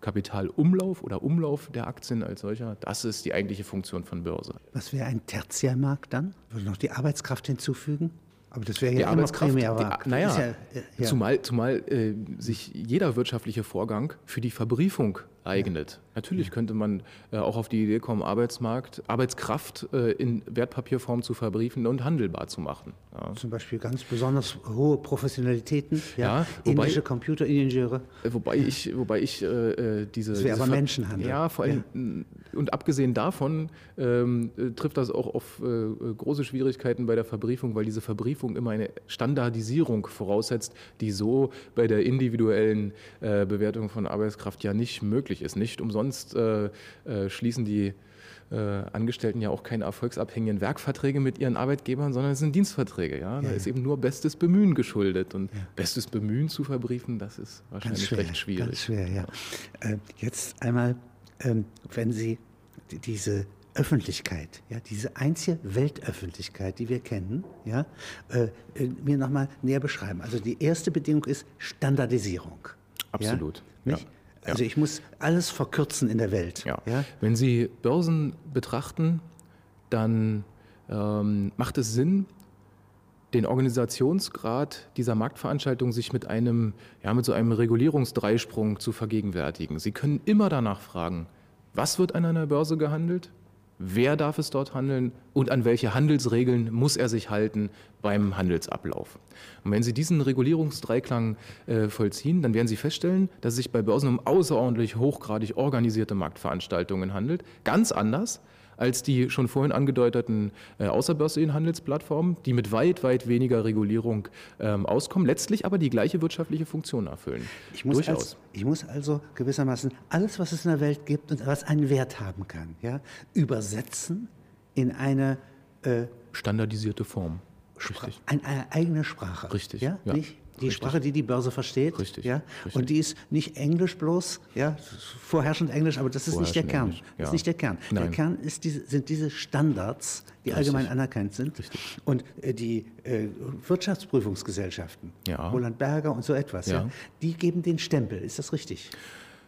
Kapitalumlauf oder Umlauf der Aktien als solcher, das ist die eigentliche Funktion von Börse. Was wäre ein Tertiärmarkt dann? Würde noch die Arbeitskraft hinzufügen? Aber das wäre ja immer Primärmarkt. Naja, ja, ja. zumal, zumal äh, sich jeder wirtschaftliche Vorgang für die Verbriefung eignet. Natürlich könnte man äh, auch auf die Idee kommen, Arbeitsmarkt, Arbeitskraft äh, in Wertpapierform zu verbriefen und handelbar zu machen. Ja. Zum Beispiel ganz besonders hohe Professionalitäten, ja, ja wobei, indische Computeringenieure. Äh, wobei ich, wobei ich äh, äh, diese. Das wäre aber Menschenhandel. Ja, vor allem. Ja. Und abgesehen davon ähm, trifft das auch auf äh, große Schwierigkeiten bei der Verbriefung, weil diese Verbriefung immer eine Standardisierung voraussetzt, die so bei der individuellen Bewertung von Arbeitskraft ja nicht möglich ist. Nicht umsonst schließen die äh, Angestellten ja auch keine erfolgsabhängigen Werkverträge mit ihren Arbeitgebern, sondern es sind Dienstverträge. Ja? Da ja, ist eben nur bestes Bemühen geschuldet. Und ja. bestes Bemühen zu verbriefen, das ist wahrscheinlich schwer, recht schwierig. Ganz schwer, ja. Äh, jetzt einmal, ähm, wenn Sie diese Öffentlichkeit, ja, diese einzige Weltöffentlichkeit, die wir kennen, ja, äh, äh mir nochmal näher beschreiben. Also die erste Bedingung ist Standardisierung. Absolut. Ja? Also ich muss alles verkürzen in der Welt. Ja. ja? Wenn Sie Börsen betrachten, dann ähm, macht es Sinn, den Organisationsgrad dieser Marktveranstaltung sich mit einem, ja, mit so einem Regulierungsdreisprung zu vergegenwärtigen. Sie können immer danach fragen, was wird an einer Börse gehandelt? Wer darf es dort handeln und an welche Handelsregeln muss er sich halten beim Handelsablauf. Und wenn Sie diesen Regulierungsdreiklang äh, vollziehen, dann werden Sie feststellen, dass es sich bei Börsen um außerordentlich hochgradig organisierte Marktveranstaltungen handelt. Ganz anders als die schon vorhin angedeuteten äh, außerbörslichen Handelsplattformen, die mit weit, weit weniger Regulierung ähm, auskommen, letztlich aber die gleiche wirtschaftliche Funktion erfüllen. Ich muss, Durchaus. Als, ich muss also gewissermaßen alles, was es in der Welt gibt und was einen Wert haben kann, ja, übersetzen in eine äh, standardisierte Form. Richtig. Eine eigene Sprache. Richtig. Ja? ja. Nicht? Die Richtig. Sprache, die die Börse versteht. Richtig. Ja? Richtig. Und die ist nicht Englisch bloß, ja, vorherrschend Englisch, aber das ist nicht der Kern. Ja. Das ist nicht der Kern. Nein. Der Kern ist diese, sind diese Standards, die Richtig. allgemein anerkannt sind. Richtig. Und äh, die äh, Wirtschaftsprüfungsgesellschaften, ja. Roland Berger und so etwas, ja. die geben den Stempel. Ist das richtig?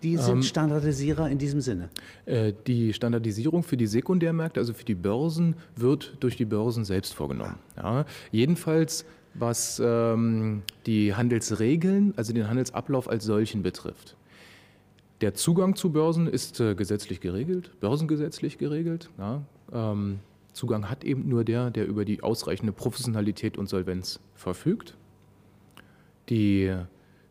Die sind ähm, Standardisierer in diesem Sinne. Äh, die Standardisierung für die Sekundärmärkte, also für die Börsen, wird durch die Börsen selbst vorgenommen. Ah. Ja, jedenfalls was ähm, die Handelsregeln, also den Handelsablauf als solchen betrifft. Der Zugang zu Börsen ist äh, gesetzlich geregelt, börsengesetzlich geregelt. Ja, ähm, Zugang hat eben nur der, der über die ausreichende Professionalität und Solvenz verfügt. Die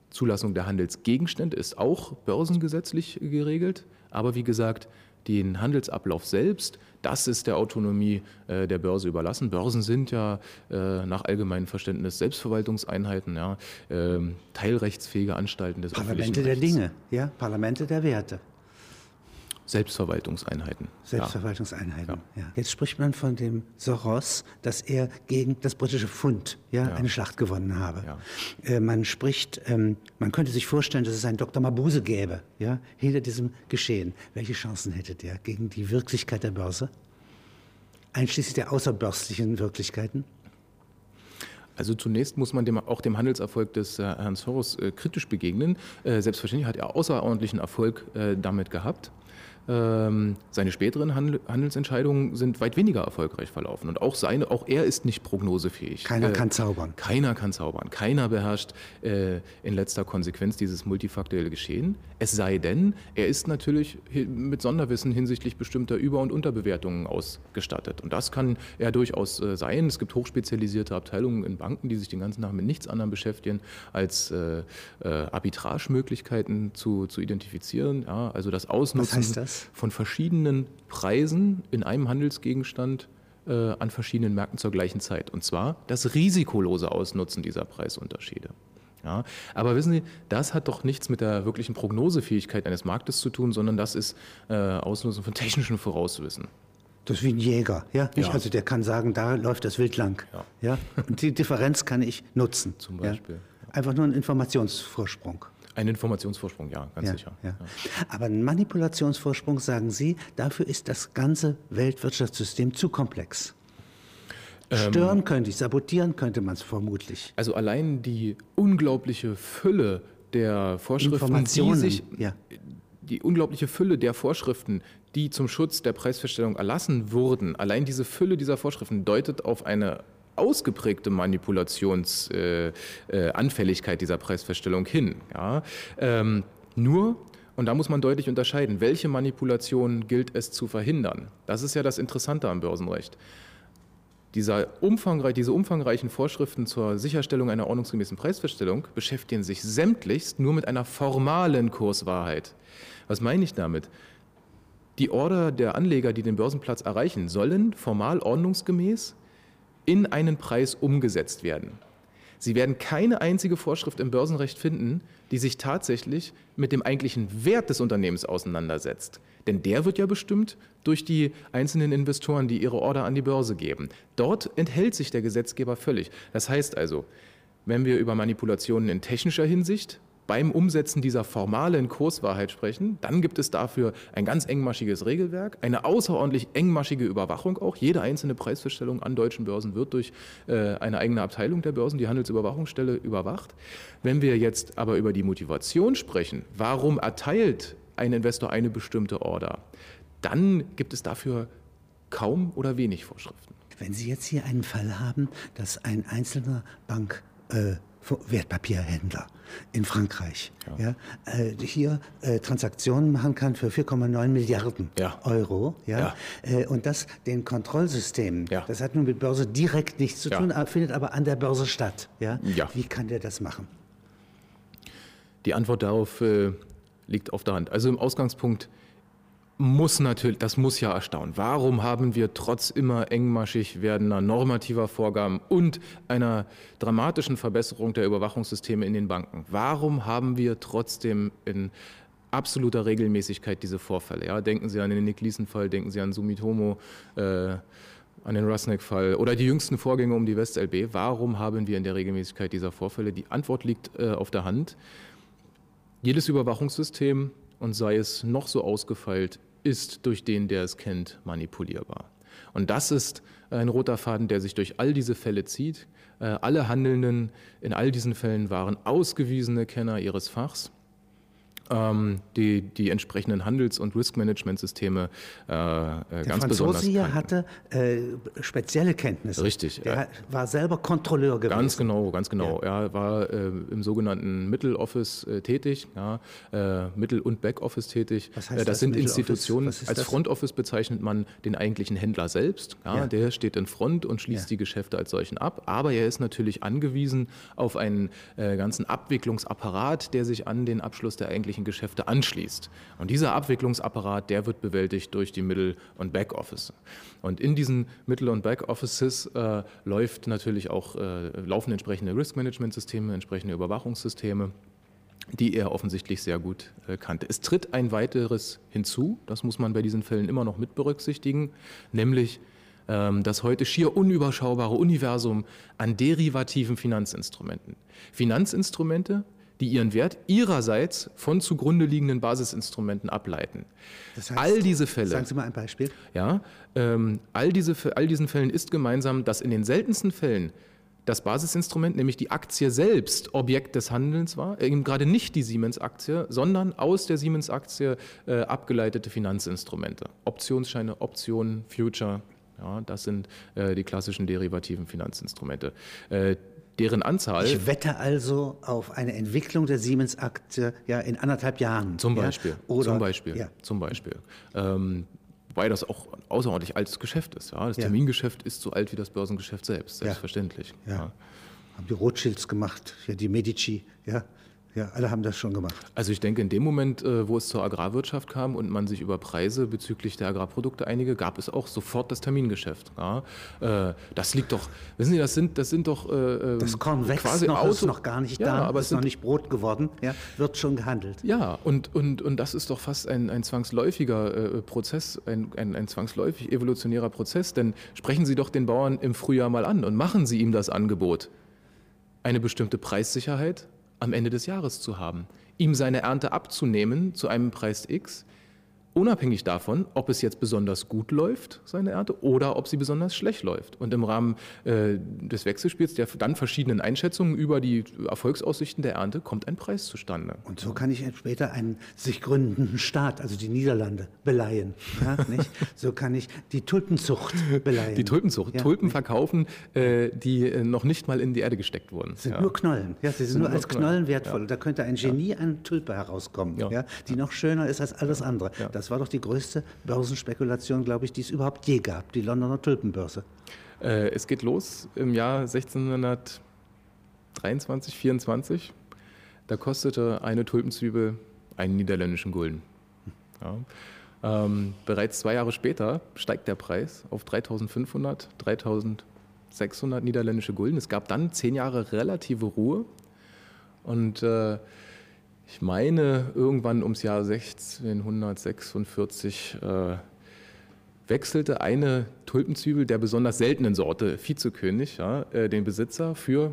Zulassung der Handelsgegenstände ist auch börsengesetzlich geregelt. Aber wie gesagt, den Handelsablauf selbst, das ist der Autonomie äh, der Börse überlassen. Börsen sind ja äh, nach allgemeinem Verständnis Selbstverwaltungseinheiten, ja, äh, teilrechtsfähige Anstalten des Parlamente der Dinge, ja, Parlamente der Werte. Selbstverwaltungseinheiten. Selbstverwaltungseinheiten, ja. ja. Jetzt spricht man von dem Soros, dass er gegen das britische Pfund ja, ja. eine Schlacht gewonnen habe. Äh, man spricht, ähm, man könnte sich vorstellen, dass es einen Dr. Mabuse gäbe, ja, hinter diesem Geschehen. Welche Chancen hätte der gegen die Wirklichkeit der Börse? Einschließlich der außerbörslichen Wirklichkeiten? Also zunächst muss man dem, auch dem Handelserfolg des äh, Herrn Soros äh, kritisch begegnen. Äh, selbstverständlich hat er außerordentlichen Erfolg äh, damit gehabt. Ähm, seine späteren Handelsentscheidungen sind weit weniger erfolgreich verlaufen. Und auch, seine, auch er ist nicht prognosefähig. Keiner äh, kann zaubern. Keiner kann zaubern. Keiner beherrscht äh, in letzter Konsequenz dieses multifaktuelle Geschehen. Es sei denn, er ist natürlich mit Sonderwissen hinsichtlich bestimmter Über- und Unterbewertungen ausgestattet. Und das kann er durchaus äh, sein. Es gibt hochspezialisierte Abteilungen in Banken, die sich den ganzen Tag mit nichts anderem beschäftigen, als äh, äh, Arbitragemöglichkeiten zu, zu identifizieren. Ja, also das Ausnutzen. Was heißt das? Von verschiedenen Preisen in einem Handelsgegenstand äh, an verschiedenen Märkten zur gleichen Zeit. Und zwar das risikolose Ausnutzen dieser Preisunterschiede. Ja, aber wissen Sie, das hat doch nichts mit der wirklichen Prognosefähigkeit eines Marktes zu tun, sondern das ist äh, Ausnutzen von technischem Vorauswissen. Das ist wie ein Jäger, ja? ja. Also der kann sagen, da läuft das Wild lang. Ja. ja? Und die Differenz kann ich nutzen. Zum Beispiel. Ja? Einfach nur ein Informationsvorsprung. Ein Informationsvorsprung, ja, ganz ja, sicher. Ja. Aber ein Manipulationsvorsprung, sagen Sie, dafür ist das ganze Weltwirtschaftssystem zu komplex. Stören ähm, könnte ich, sabotieren könnte man es vermutlich. Also allein die unglaubliche Fülle der Vorschriften, die sich, ja. die unglaubliche Fülle der Vorschriften, die zum Schutz der Preisfeststellung erlassen wurden, allein diese Fülle dieser Vorschriften deutet auf eine ausgeprägte Manipulationsanfälligkeit äh, äh, dieser Preisfeststellung hin. Ja? Ähm, nur und da muss man deutlich unterscheiden, welche Manipulation gilt es zu verhindern. Das ist ja das Interessante am Börsenrecht. Dieser umfangreich, diese umfangreichen Vorschriften zur Sicherstellung einer ordnungsgemäßen Preisfeststellung beschäftigen sich sämtlichst nur mit einer formalen Kurswahrheit. Was meine ich damit? Die Order der Anleger, die den Börsenplatz erreichen, sollen formal ordnungsgemäß in einen Preis umgesetzt werden. Sie werden keine einzige Vorschrift im Börsenrecht finden, die sich tatsächlich mit dem eigentlichen Wert des Unternehmens auseinandersetzt. Denn der wird ja bestimmt durch die einzelnen Investoren, die ihre Order an die Börse geben. Dort enthält sich der Gesetzgeber völlig. Das heißt also, wenn wir über Manipulationen in technischer Hinsicht beim Umsetzen dieser formalen Kurswahrheit sprechen. Dann gibt es dafür ein ganz engmaschiges Regelwerk, eine außerordentlich engmaschige Überwachung auch. Jede einzelne Preisfeststellung an deutschen Börsen wird durch äh, eine eigene Abteilung der Börsen, die Handelsüberwachungsstelle, überwacht. Wenn wir jetzt aber über die Motivation sprechen, warum erteilt ein Investor eine bestimmte Order, dann gibt es dafür kaum oder wenig Vorschriften. Wenn Sie jetzt hier einen Fall haben, dass ein einzelner Bank äh, Wertpapierhändler in Frankreich ja. ja äh, hier äh, Transaktionen machen kann für 4,9 Milliarden ja. Euro. Ja, ja. Äh, und das den Kontrollsystemen, ja. das hat nun mit Börse direkt nichts zu tun, findet aber an der Börse statt. Ja? Ja. Wie kann der das machen? Die Antwort darauf äh, liegt auf der Hand. Also im Ausgangspunkt muss natürlich, das muss ja erstaunen. Warum haben wir trotz immer engmaschig werdender normativer Vorgaben und einer dramatischen Verbesserung der Überwachungssysteme in den Banken, warum haben wir trotzdem in absoluter Regelmäßigkeit diese Vorfälle? Ja, denken Sie an den Nick Leeson-Fall, denken Sie an Sumitomo, äh, an den Rusnik-Fall oder die jüngsten Vorgänge um die WestLB. Warum haben wir in der Regelmäßigkeit dieser Vorfälle? Die Antwort liegt äh, auf der Hand. Jedes Überwachungssystem und sei es noch so ausgefeilt, ist durch den, der es kennt, manipulierbar. Und das ist ein roter Faden, der sich durch all diese Fälle zieht. Äh, alle Handelnden in all diesen Fällen waren ausgewiesene Kenner ihres Fachs die, die entsprechenden Handels- und Risk-Management-Systeme äh, äh Der ganz Franzose besonders hier hatte äh, spezielle Kenntnisse. Richtig. Der ja. war selber Kontrolleur gewesen. Ganz genau, ganz genau. Ja. Er war äh, im sogenannten Mitteloffice äh, tätig, ja, äh, Mittel- und Backoffice tätig. Was heißt das, das sind Institutionen. Als das? Front Office bezeichnet man den eigentlichen Händler selbst. Ja, ja. Der steht in Front und schließt die Geschäfte als solchen ab. Aber er ist natürlich angewiesen auf einen ganzen Abwicklungsapparat, der sich an den Abschluss der eigentlichen eigentlichen Geschäfte anschließt. Und dieser Abwicklungsapparat, der wird bewältigt durch die Mittel- und Backoffice. Und in diesen Mittel- und Backoffices äh, läuft natürlich auch, äh, laufen entsprechende Risk-Management-Systeme, entsprechende Überwachungssysteme die er offensichtlich sehr gut äh, kannte. Es tritt ein weiteres hinzu, das muss man bei diesen Fällen immer noch mit berücksichtigen, nämlich ähm, das heute schier unüberschaubare Universum an derivativen Finanzinstrumenten. Finanzinstrumente, die ihren Wert ihrerseits von zugrunde liegenden Basisinstrumenten ableiten. Das heißt, all diese Fälle. Sagen Sie mal ein Beispiel. Ja, ähm, all, diese, all diesen Fällen ist gemeinsam, dass in den seltensten Fällen das Basisinstrument, nämlich die Aktie selbst, Objekt des Handelns war, eben gerade nicht die Siemens-Aktie, sondern aus der Siemens-Aktie äh, abgeleitete Finanzinstrumente. Optionsscheine, Optionen, Future, ja, das sind äh, die klassischen derivativen Finanzinstrumente. Äh, deren Anzahl. Ich wette also auf eine Entwicklung der Siemens-Aktie ja, in anderthalb Jahren. Zum Beispiel. Ja? Oder, zum Beispiel. Ja. Zum Beispiel. Ähm, weil das auch ein außerordentlich altes Geschäft ist. Ja? Das Termingeschäft ist so alt wie das Börsengeschäft selbst, selbstverständlich. Ja. Haben die Rothschilds gemacht, ja, die Medici, ja. Ja, alle haben das schon gemacht. Also ich denke, in dem Moment, äh, wo es zur Agrarwirtschaft kam und man sich über Preise bezüglich der Agrarprodukte einige, gab es auch sofort das Termingeschäft. Ja, äh, das liegt doch, wissen Sie, das sind, das sind doch äh, Das Korn wächst quasi noch, ist noch gar nicht ja, da, aber ist noch nicht Brot geworden, ja, wird schon gehandelt. Ja, und, und, und das ist doch fast ein, ein zwangsläufiger Prozess, ein, ein, ein zwangsläufig evolutionärer Prozess, denn sprechen Sie doch den Bauern im Frühjahr mal an und machen Sie ihm das Angebot. Eine bestimmte Preissicherheit, am Ende des Jahres zu haben, ihm seine Ernte abzunehmen zu einem Preis X unabhängig davon, ob es jetzt besonders gut läuft, seine Ernte, oder ob sie besonders schlecht läuft. Und im Rahmen äh, des Wechselspiels, der dann verschiedenen Einschätzungen über die Erfolgsaussichten der Ernte, kommt ein Preis zustande. Und so kann ich später einen sich gründenden Staat, also die Niederlande, beleihen. Ja, so kann ich die Tulpenzucht beleihen. Die Tulpenzucht, ja, Tulpen nicht? verkaufen, äh, die äh, noch nicht mal in die Erde gesteckt wurden. Sind ja. nur Knollen. Ja, sie sind, sind nur als Knollen, Knollen wertvoll. Da könnte ein Genie an Tulpe herauskommen, ja. die noch schöner ist als alles andere. Das das war doch die größte Börsenspekulation, glaube ich, die es überhaupt je gab, die Londoner Tulpenbörse. Äh, es geht los im Jahr 1623, 24. Da kostete eine Tulpenzwiebel einen niederländischen Gulden. Ja. Ähm, bereits zwei Jahre später steigt der Preis auf 3500, 3600 niederländische Gulden. Es gab dann zehn Jahre relative Ruhe und äh, ich meine, irgendwann ums Jahr 1646 äh, wechselte eine Tulpenzwiebel der besonders seltenen Sorte, Vizekönig, ja, äh, den Besitzer für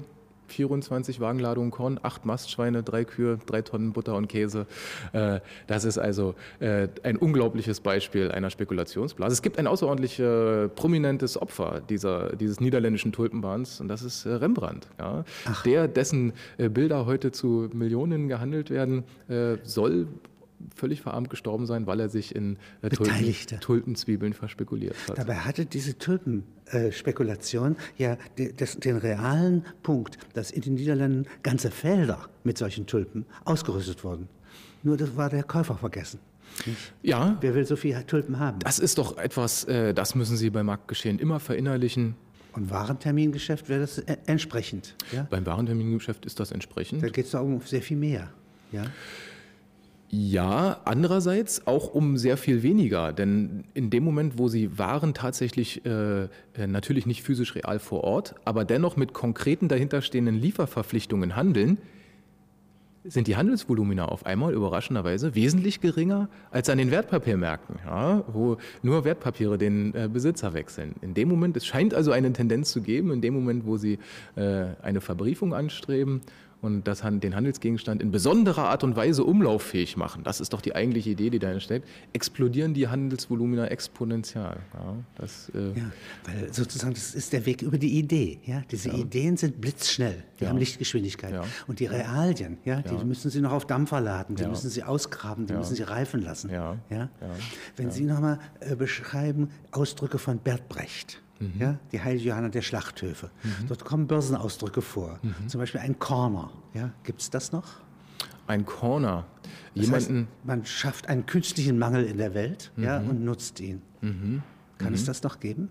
24 Wagenladungen Korn, acht Mastschweine, drei Kühe, drei Tonnen Butter und Käse. Äh, das ist also äh, ein unglaubliches Beispiel einer Spekulationsblase. Es gibt ein außerordentlich äh, prominentes Opfer dieser, dieses niederländischen Tulpenbahns und das ist Rembrandt. Ja. Der, dessen Bilder heute zu Millionen gehandelt werden, soll völlig verarmt gestorben sein, weil er sich in äh, Tulpen, Tulpenzwiebeln verspekuliert hat. Dabei hatte diese Tulpenspekulation äh, ja des, den realen Punkt, dass in den Niederlanden ganze Felder mit solchen Tulpen ausgerüstet wurden. Nur das war der Käufer vergessen. Ja. Wer will so viele Tulpen haben? Das ist doch etwas, äh, das müssen Sie beim Marktgeschehen immer verinnerlichen. Und Warentermingeschäft wäre das entsprechend. Ja? Beim Warentermingeschäft ist das entsprechend. Da geht es doch um sehr viel mehr. Ja? Ja, andererseits auch um sehr viel weniger, denn in dem Moment, wo sie waren tatsächlich äh, äh, natürlich nicht physisch real vor Ort, aber dennoch mit konkreten dahinterstehenden Lieferverpflichtungen handeln, sind die Handelsvolumina auf einmal überraschenderweise wesentlich geringer als an den Wertpapiermärkten, ja, wo nur Wertpapiere den äh, Besitzer wechseln. In dem Moment, es scheint also eine Tendenz zu geben, in dem Moment, wo sie äh, eine Verbriefung anstreben und das, den Handelsgegenstand in besonderer Art und Weise umlauffähig machen, das ist doch die eigentliche Idee, die dahinter steckt, explodieren die Handelsvolumina exponentiell. Ja, das, äh ja, weil sozusagen das ist der Weg über die Idee. Ja? Diese ja. Ideen sind blitzschnell, die haben Lichtgeschwindigkeit. Und die Realien, ja, die müssen Sie noch auf Dampfer laden, die müssen Sie ausgraben, die müssen Sie reifen lassen. Ja. Wenn Sie nochmal äh, beschreiben Ausdrücke von Bert Brecht. Mhm. Ja, die Heilige Johanna der Schlachthöfe. Mhm. Dort kommen Börsenausdrücke vor. Mhm. Zum Beispiel ein Corner. Ja, Gibt es das noch? Ein Corner. Jemanden heißt, man schafft einen künstlichen Mangel in der Welt ja, mhm. und nutzt ihn. Mhm. Kann es mhm. das noch geben?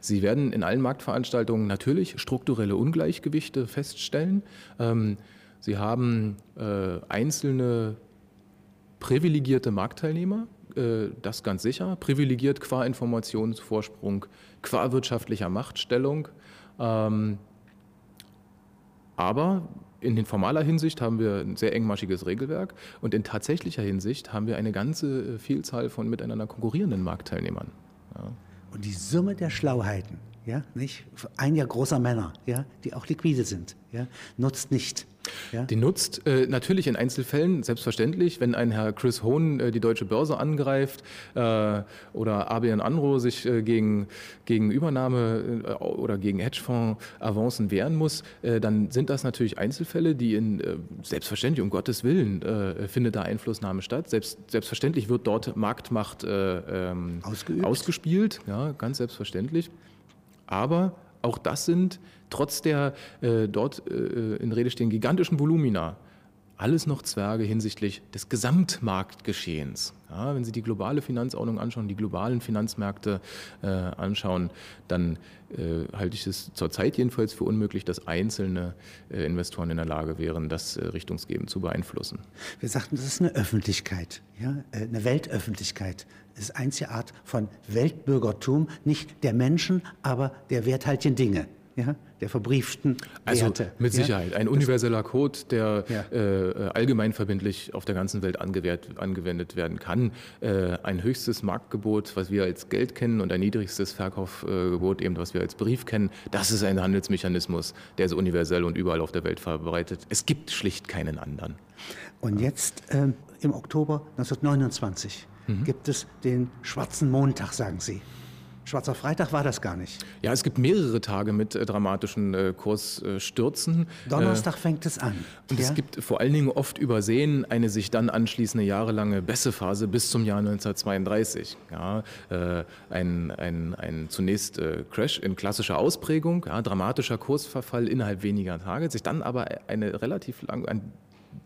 Sie werden in allen Marktveranstaltungen natürlich strukturelle Ungleichgewichte feststellen. Ähm, Sie haben äh, einzelne privilegierte Marktteilnehmer, äh, das ganz sicher, privilegiert qua Informationsvorsprung, qua wirtschaftlicher Machtstellung. Ähm, aber in formaler Hinsicht haben wir ein sehr engmaschiges Regelwerk und in tatsächlicher Hinsicht haben wir eine ganze Vielzahl von miteinander konkurrierenden Marktteilnehmern. Ja. Und die Summe der Schlauheiten, ja, nicht? Ein Jahr großer Männer, ja, die auch liquide sind, ja, nutzt nicht ja? Die nutzt äh, natürlich in Einzelfällen, selbstverständlich, wenn ein Herr Chris Hohn äh, die deutsche Börse angreift äh, oder ABN AMRO sich äh, gegen, gegen Übernahme äh, oder gegen Hedgefonds-Avancen wehren muss, äh, dann sind das natürlich Einzelfälle, die in, selbstverständlich, um Gottes Willen, findet da Einflussnahme statt. Selbst, selbstverständlich wird dort Marktmacht ähm, ausgespielt, ja, ganz selbstverständlich. Aber auch das sind trotz der äh, dort äh, in Rede stehenden gigantischen Volumina alles noch Zwerge hinsichtlich des Gesamtmarktgeschehens. Ja, wenn Sie die globale Finanzordnung anschauen, die globalen Finanzmärkte äh, anschauen, dann äh, halte ich es zurzeit jedenfalls für unmöglich, dass einzelne äh, Investoren in der Lage wären, das äh, richtungsgebend zu beeinflussen. Wir sagten, das ist eine Öffentlichkeit, ja? Äh, eine Weltöffentlichkeit. Das ist einzige Art von Weltbürgertum, nicht der Menschen, aber der werthaltigen Dinge ja, der verbrieften also Werte. Also mit Sicherheit. Ein universeller Code, der ja. äh, allgemeinverbindlich auf der ganzen Welt angewendet werden kann. Äh, ein höchstes Marktgebot, was wir als Geld kennen, und ein niedrigstes Verkaufsgebot, eben was wir als Brief kennen, das ist ein Handelsmechanismus, der ist universell und überall auf der Welt verbreitet. Es gibt schlicht keinen anderen. Und jetzt ähm, im Oktober 1929 mhm. gibt es den schwarzen Montag, sagen Sie. Schwarzer Freitag war das gar nicht. Ja, es gibt mehrere Tage mit äh, dramatischen äh, Kursstürzen. Donnerstag äh, fängt es an. Und ja? es gibt vor allen Dingen oft übersehen eine sich dann anschließende jahrelange Bässephase bis zum Jahr 1932. Ja, äh, ein, ein, ein zunächst äh, Crash in klassischer Ausprägung, ja, dramatischer Kursverfall innerhalb weniger Tage, sich dann aber eine relativ lang, ein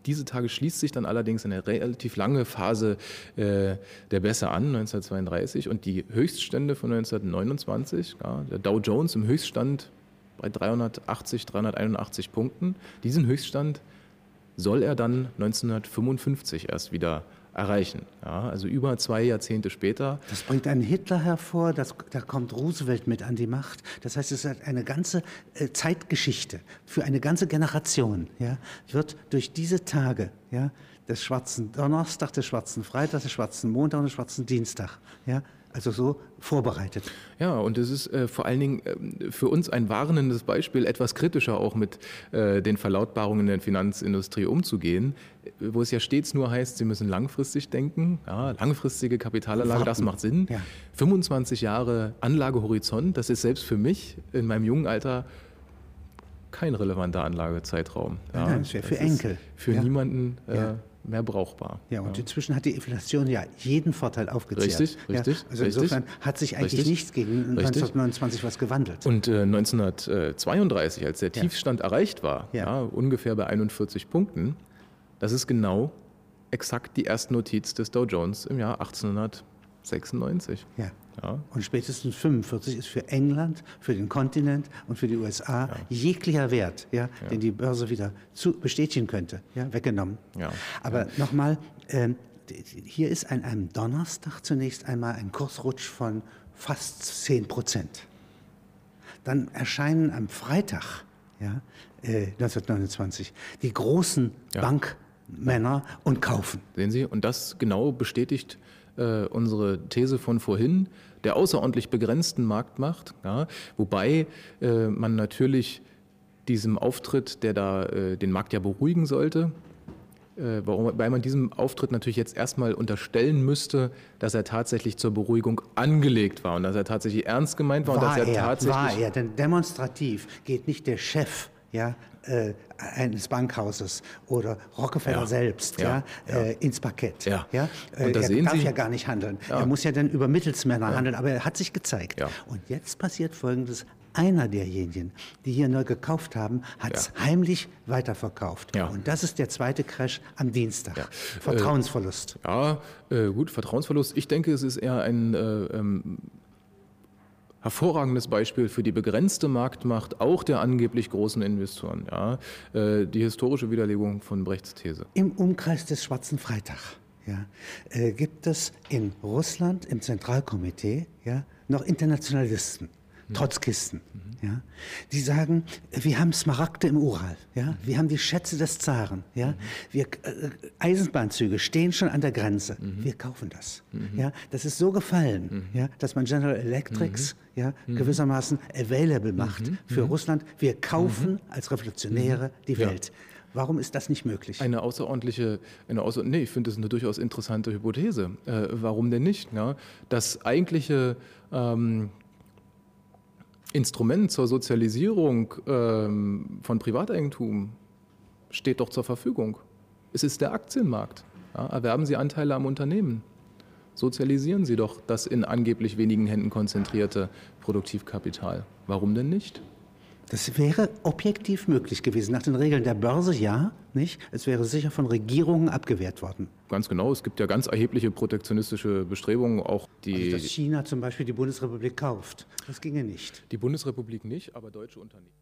diese Tage schließt sich dann allerdings eine relativ lange Phase äh, der Bässe an, 1932, und die Höchststände von 1929, ja, der Dow Jones im Höchststand bei 380, 381 Punkten, diesen Höchststand soll er dann 1955 erst wieder erreichen. Ja, also über zwei Jahrzehnte später. Das bringt einen Hitler hervor, das, da kommt Roosevelt mit an die Macht. Das heißt, es ist eine ganze äh, Zeitgeschichte für eine ganze Generation. Ja, wird durch diese Tage ja, des schwarzen Donnerstag, des schwarzen Freitag, des schwarzen Montag und des schwarzen Dienstag ja, also so vorbereitet. Ja, und es ist äh, vor allen Dingen äh, für uns ein warnendes Beispiel, etwas kritischer auch mit äh, den Verlautbarungen der Finanzindustrie umzugehen, äh, wo es ja stets nur heißt, sie müssen langfristig denken. Ja, langfristige Kapitalanlage, das macht Sinn. Ja. 25 Jahre Anlagehorizont, das ist selbst für mich in meinem jungen Alter kein relevanter Anlagezeitraum. Ja, nein, das wäre für Enkel. Für ja. niemanden äh, mehr brauchbar. Ja, und ja. inzwischen hat die Inflation ja jeden Vorteil aufgezehrt. Richtig, richtig. Ja, also insofern hat sich eigentlich richtig, nichts gegen 1929 was gewandelt. Und äh, 1932, als der Tiefstand erreicht war, ungefähr bei 41 Punkten, das ist genau exakt die erste Notiz des Dow Jones im Jahr 1896. Ja. Ja. Und spätestens 45 ist für England, für den Kontinent und für die USA ja. jeglicher Wert, ja, ja, den die Börse wieder zu bestätigen könnte, ja, weggenommen. Ja. Aber nochmal, äh, hier ist an einem Donnerstag zunächst einmal ein Kursrutsch von fast 10 Prozent. Dann erscheinen am Freitag, ja, äh, 1929, die großen Bankmänner und kaufen. Sehen Sie, und das genau bestätigt äh, unsere These von vorhin der außerordentlich begrenzten Marktmacht, ja, wobei äh, man natürlich diesem Auftritt, der da äh, den Markt ja beruhigen sollte, äh, weil man diesem Auftritt natürlich jetzt erstmal unterstellen müsste, dass er tatsächlich zur Beruhigung angelegt war und dass er tatsächlich ernst gemeint war, war und dass er, er tatsächlich. War er, denn demonstrativ geht nicht der Chef ja, äh, eines Bankhauses oder Rockefeller ja. selbst ja, ja. Äh, ins Parkett. Ja. Ja? Äh, er darf Sie? ja gar nicht handeln. Er muss ja dann über Mittelsmänner handeln, aber er hat sich gezeigt. Und jetzt passiert Folgendes. Einer derjenigen, die hier neu gekauft haben, hat es heimlich weiterverkauft. Und das ist der zweite Crash am Dienstag. Äh, Vertrauensverlust. ja, äh, gut, Vertrauensverlust. Ich denke, es ist eher ein äh, ähm, hervorragendes Beispiel für die begrenzte Marktmacht auch der angeblich großen Investoren. Ja, äh, die historische Widerlegung von Brechts These. Im Umkreis des Schwarzen Freitag ja, äh, gibt es in Russland im Zentralkomitee ja, noch Internationalisten. Mhm. Trotzkisten. Mhm. Ja? Die sagen, wir haben Smaragde im Ural, ja? Mhm. wir haben die Schätze des Zaren, ja? Wir, äh, Eisenbahnzüge stehen schon an der Grenze, mhm. wir kaufen das. Mhm. Ja? Das ist so gefallen, ja? dass man General Electrics ja, gewissermaßen available macht für Russland. Wir kaufen als Revolutionäre die Welt. Ja. Warum ist das nicht möglich? Eine außerordentliche, eine außer, nee, ich finde das eine durchaus interessante Hypothese. Äh, warum denn nicht? Ja? Das eigentliche ähm, Instrument zur Sozialisierung ähm, von Privateigentum steht doch zur Verfügung. Es ist der Aktienmarkt. Ja, erwerben Sie Anteile am Unternehmen. Sozialisieren Sie doch das in angeblich wenigen Händen konzentrierte Produktivkapital. Warum denn nicht? Das wäre objektiv möglich gewesen. Nach den Regeln der Börse ja, nicht? Es wäre sicher von Regierungen abgewehrt worden. Ganz genau. Es gibt ja ganz erhebliche protektionistische Bestrebungen, auch die. Also, dass China zum Beispiel die Bundesrepublik kauft. Das ginge nicht. Die Bundesrepublik nicht, aber deutsche Unternehmen.